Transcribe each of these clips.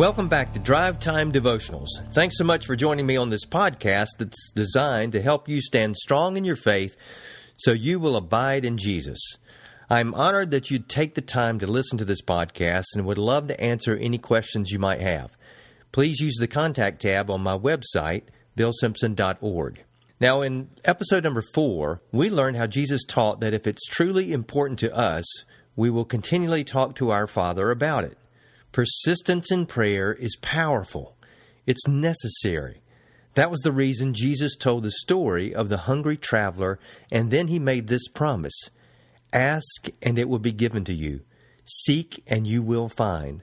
Welcome back to Drive Time Devotionals. Thanks so much for joining me on this podcast that's designed to help you stand strong in your faith so you will abide in Jesus. I'm honored that you'd take the time to listen to this podcast and would love to answer any questions you might have. Please use the contact tab on my website, billsimpson.org. Now, in episode number four, we learned how Jesus taught that if it's truly important to us, we will continually talk to our Father about it. Persistence in prayer is powerful, it's necessary. That was the reason Jesus told the story of the hungry traveler, and then he made this promise Ask, and it will be given to you. Seek, and you will find.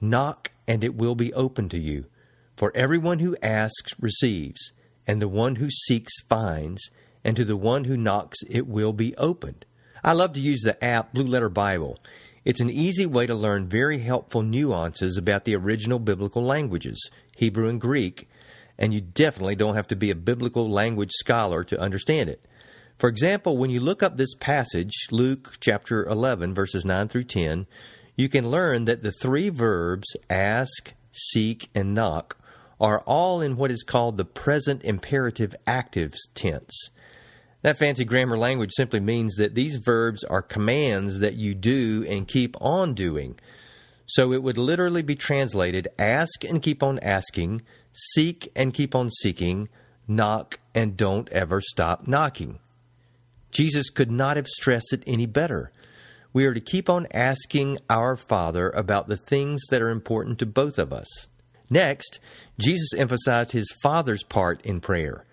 Knock, and it will be open to you. For everyone who asks receives, and the one who seeks finds, and to the one who knocks it will be opened. I love to use the app Blue Letter Bible. It's an easy way to learn very helpful nuances about the original biblical languages, Hebrew and Greek, and you definitely don't have to be a biblical language scholar to understand it. For example, when you look up this passage, Luke chapter 11, verses 9 through 10, you can learn that the three verbs ask, seek, and knock are all in what is called the present imperative active tense. That fancy grammar language simply means that these verbs are commands that you do and keep on doing. So it would literally be translated ask and keep on asking, seek and keep on seeking, knock and don't ever stop knocking. Jesus could not have stressed it any better. We are to keep on asking our Father about the things that are important to both of us. Next, Jesus emphasized his Father's part in prayer.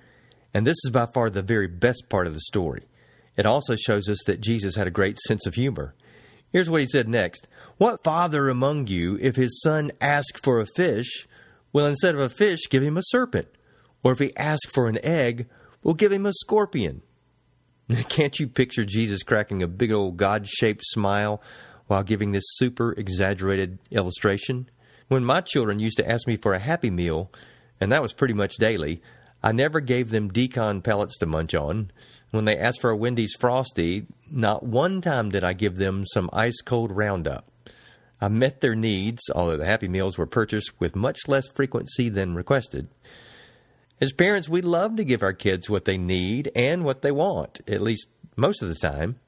And this is by far the very best part of the story. It also shows us that Jesus had a great sense of humor. Here's what he said next What father among you, if his son asks for a fish, will instead of a fish give him a serpent? Or if he asks for an egg, will give him a scorpion? Can't you picture Jesus cracking a big old God shaped smile while giving this super exaggerated illustration? When my children used to ask me for a Happy Meal, and that was pretty much daily, I never gave them d-CON pellets to munch on. When they asked for a Wendy's Frosty, not one time did I give them some ice cold Roundup. I met their needs, although the Happy Meals were purchased with much less frequency than requested. As parents, we love to give our kids what they need and what they want, at least most of the time.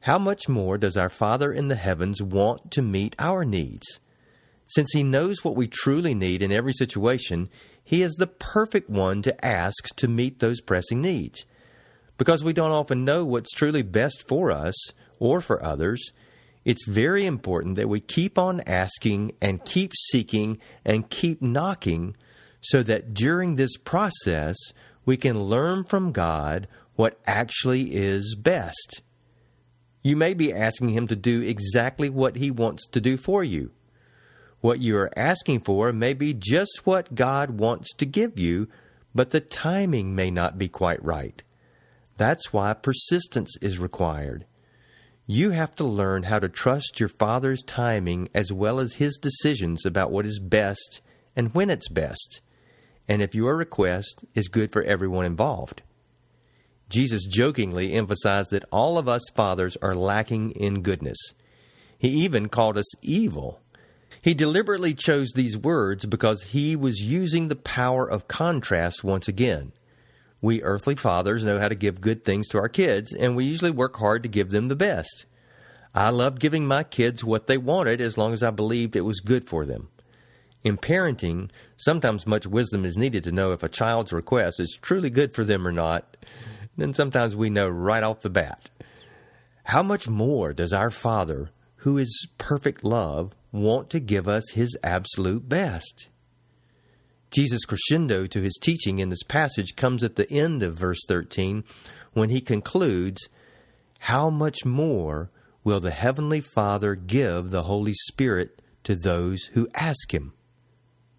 How much more does our Father in the heavens want to meet our needs? Since He knows what we truly need in every situation, he is the perfect one to ask to meet those pressing needs. Because we don't often know what's truly best for us or for others, it's very important that we keep on asking and keep seeking and keep knocking so that during this process we can learn from God what actually is best. You may be asking Him to do exactly what He wants to do for you. What you are asking for may be just what God wants to give you, but the timing may not be quite right. That's why persistence is required. You have to learn how to trust your Father's timing as well as His decisions about what is best and when it's best, and if your request is good for everyone involved. Jesus jokingly emphasized that all of us fathers are lacking in goodness. He even called us evil he deliberately chose these words because he was using the power of contrast once again. We earthly fathers know how to give good things to our kids, and we usually work hard to give them the best. I loved giving my kids what they wanted as long as I believed it was good for them. In parenting, sometimes much wisdom is needed to know if a child's request is truly good for them or not. Then sometimes we know right off the bat. How much more does our Father, who is perfect love, want to give us his absolute best. Jesus' crescendo to his teaching in this passage comes at the end of verse 13 when he concludes, How much more will the Heavenly Father give the Holy Spirit to those who ask him?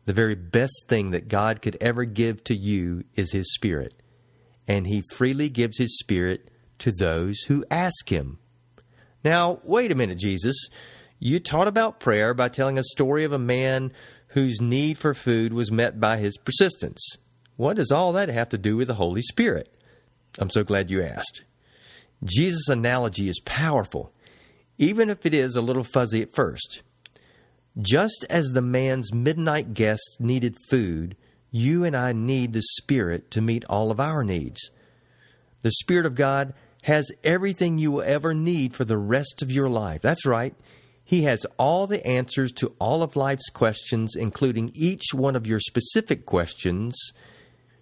The very best thing that God could ever give to you is his Spirit, and he freely gives his Spirit to those who ask him. Now, wait a minute, Jesus. You taught about prayer by telling a story of a man whose need for food was met by his persistence. What does all that have to do with the Holy Spirit? I'm so glad you asked. Jesus' analogy is powerful, even if it is a little fuzzy at first. Just as the man's midnight guests needed food, you and I need the Spirit to meet all of our needs. The Spirit of God has everything you will ever need for the rest of your life. That's right. He has all the answers to all of life's questions, including each one of your specific questions,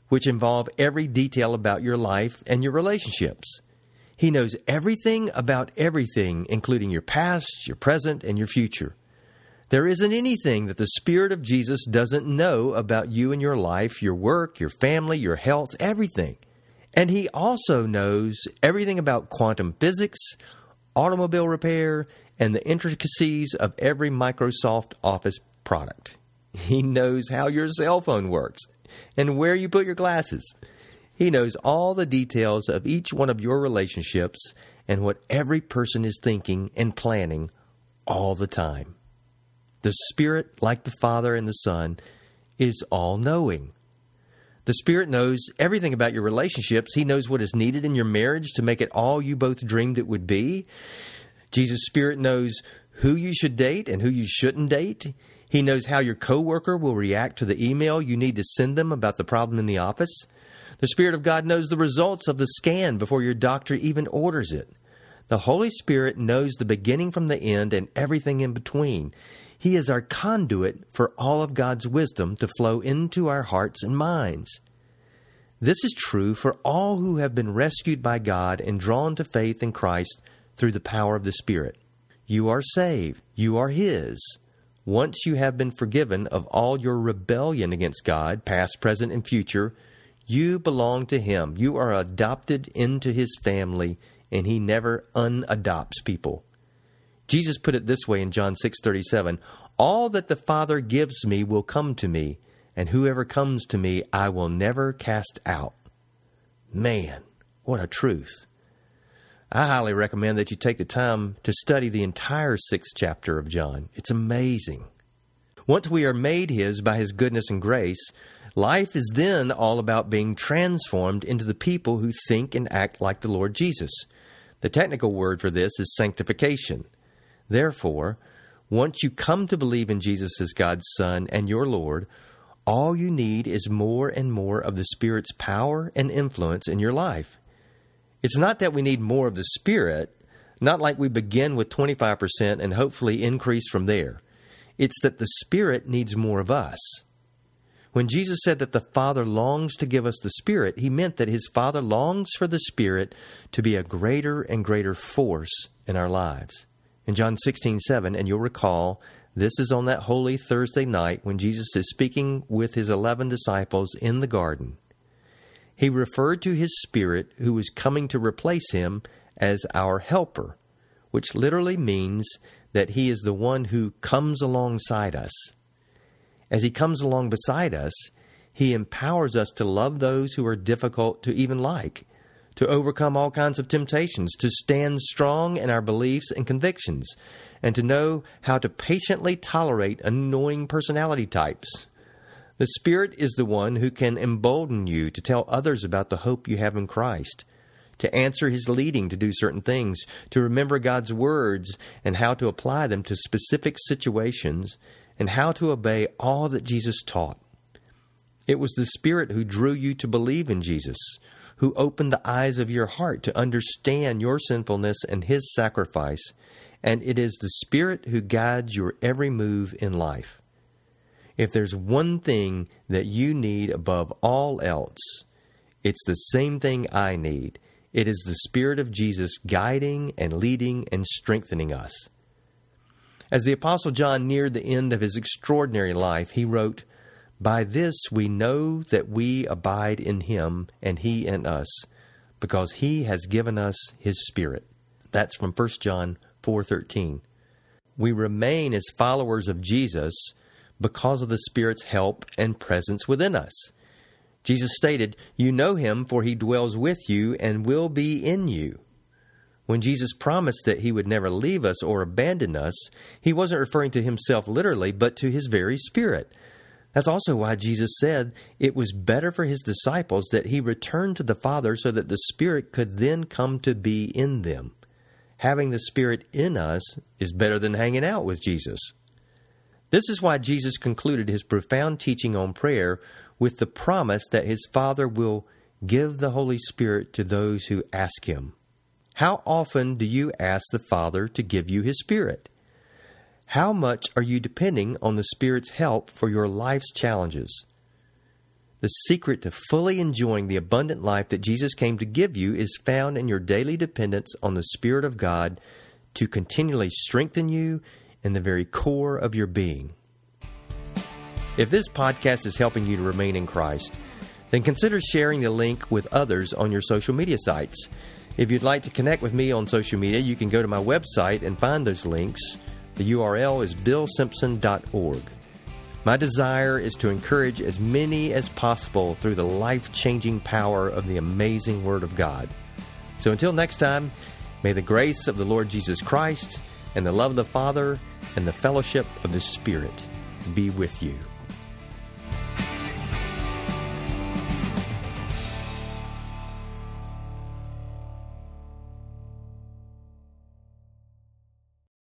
which involve every detail about your life and your relationships. He knows everything about everything, including your past, your present, and your future. There isn't anything that the Spirit of Jesus doesn't know about you and your life, your work, your family, your health, everything. And He also knows everything about quantum physics, automobile repair, and the intricacies of every Microsoft Office product. He knows how your cell phone works and where you put your glasses. He knows all the details of each one of your relationships and what every person is thinking and planning all the time. The Spirit, like the Father and the Son, is all knowing. The Spirit knows everything about your relationships. He knows what is needed in your marriage to make it all you both dreamed it would be. Jesus' Spirit knows who you should date and who you shouldn't date. He knows how your coworker will react to the email you need to send them about the problem in the office. The Spirit of God knows the results of the scan before your doctor even orders it. The Holy Spirit knows the beginning from the end and everything in between. He is our conduit for all of God's wisdom to flow into our hearts and minds. This is true for all who have been rescued by God and drawn to faith in Christ through the power of the Spirit. You are saved. You are His. Once you have been forgiven of all your rebellion against God, past, present, and future, you belong to Him. You are adopted into His family, and He never unadopts people. Jesus put it this way in John 6:37, "All that the Father gives me will come to me, and whoever comes to me I will never cast out." Man, what a truth. I highly recommend that you take the time to study the entire sixth chapter of John. It's amazing. Once we are made His by His goodness and grace, life is then all about being transformed into the people who think and act like the Lord Jesus. The technical word for this is sanctification. Therefore, once you come to believe in Jesus as God's Son and your Lord, all you need is more and more of the Spirit's power and influence in your life. It's not that we need more of the Spirit, not like we begin with 25% and hopefully increase from there. It's that the Spirit needs more of us. When Jesus said that the Father longs to give us the Spirit, he meant that his Father longs for the Spirit to be a greater and greater force in our lives. In John 16, 7, and you'll recall, this is on that holy Thursday night when Jesus is speaking with his eleven disciples in the garden he referred to his Spirit who was coming to replace him as our helper, which literally means that he is the one who comes alongside us. As he comes along beside us, he empowers us to love those who are difficult to even like, to overcome all kinds of temptations, to stand strong in our beliefs and convictions, and to know how to patiently tolerate annoying personality types. The Spirit is the one who can embolden you to tell others about the hope you have in Christ, to answer His leading to do certain things, to remember God's words and how to apply them to specific situations, and how to obey all that Jesus taught. It was the Spirit who drew you to believe in Jesus, who opened the eyes of your heart to understand your sinfulness and His sacrifice, and it is the Spirit who guides your every move in life. If there's one thing that you need above all else, it's the same thing I need. It is the Spirit of Jesus guiding and leading and strengthening us. As the Apostle John neared the end of his extraordinary life, he wrote, By this we know that we abide in him and he in us, because he has given us his Spirit. That's from 1 John 4:13. We remain as followers of Jesus because of the Spirit's help and presence within us. Jesus stated, You know him, for he dwells with you and will be in you. When Jesus promised that he would never leave us or abandon us, he wasn't referring to himself literally, but to his very Spirit. That's also why Jesus said it was better for his disciples that he return to the Father so that the Spirit could then come to be in them. Having the Spirit in us is better than hanging out with Jesus. This is why Jesus concluded his profound teaching on prayer with the promise that his Father will give the Holy Spirit to those who ask him. How often do you ask the Father to give you his Spirit? How much are you depending on the Spirit's help for your life's challenges? The secret to fully enjoying the abundant life that Jesus came to give you is found in your daily dependence on the Spirit of God to continually strengthen you in the very core of your being. If this podcast is helping you to remain in Christ, then consider sharing the link with others on your social media sites. If you'd like to connect with me on social media, you can go to my website and find those links. The URL is billsimpson.org. My desire is to encourage as many as possible through the life changing power of the amazing Word of God. So until next time, may the grace of the Lord Jesus Christ and the love of the Father and the fellowship of the Spirit be with you.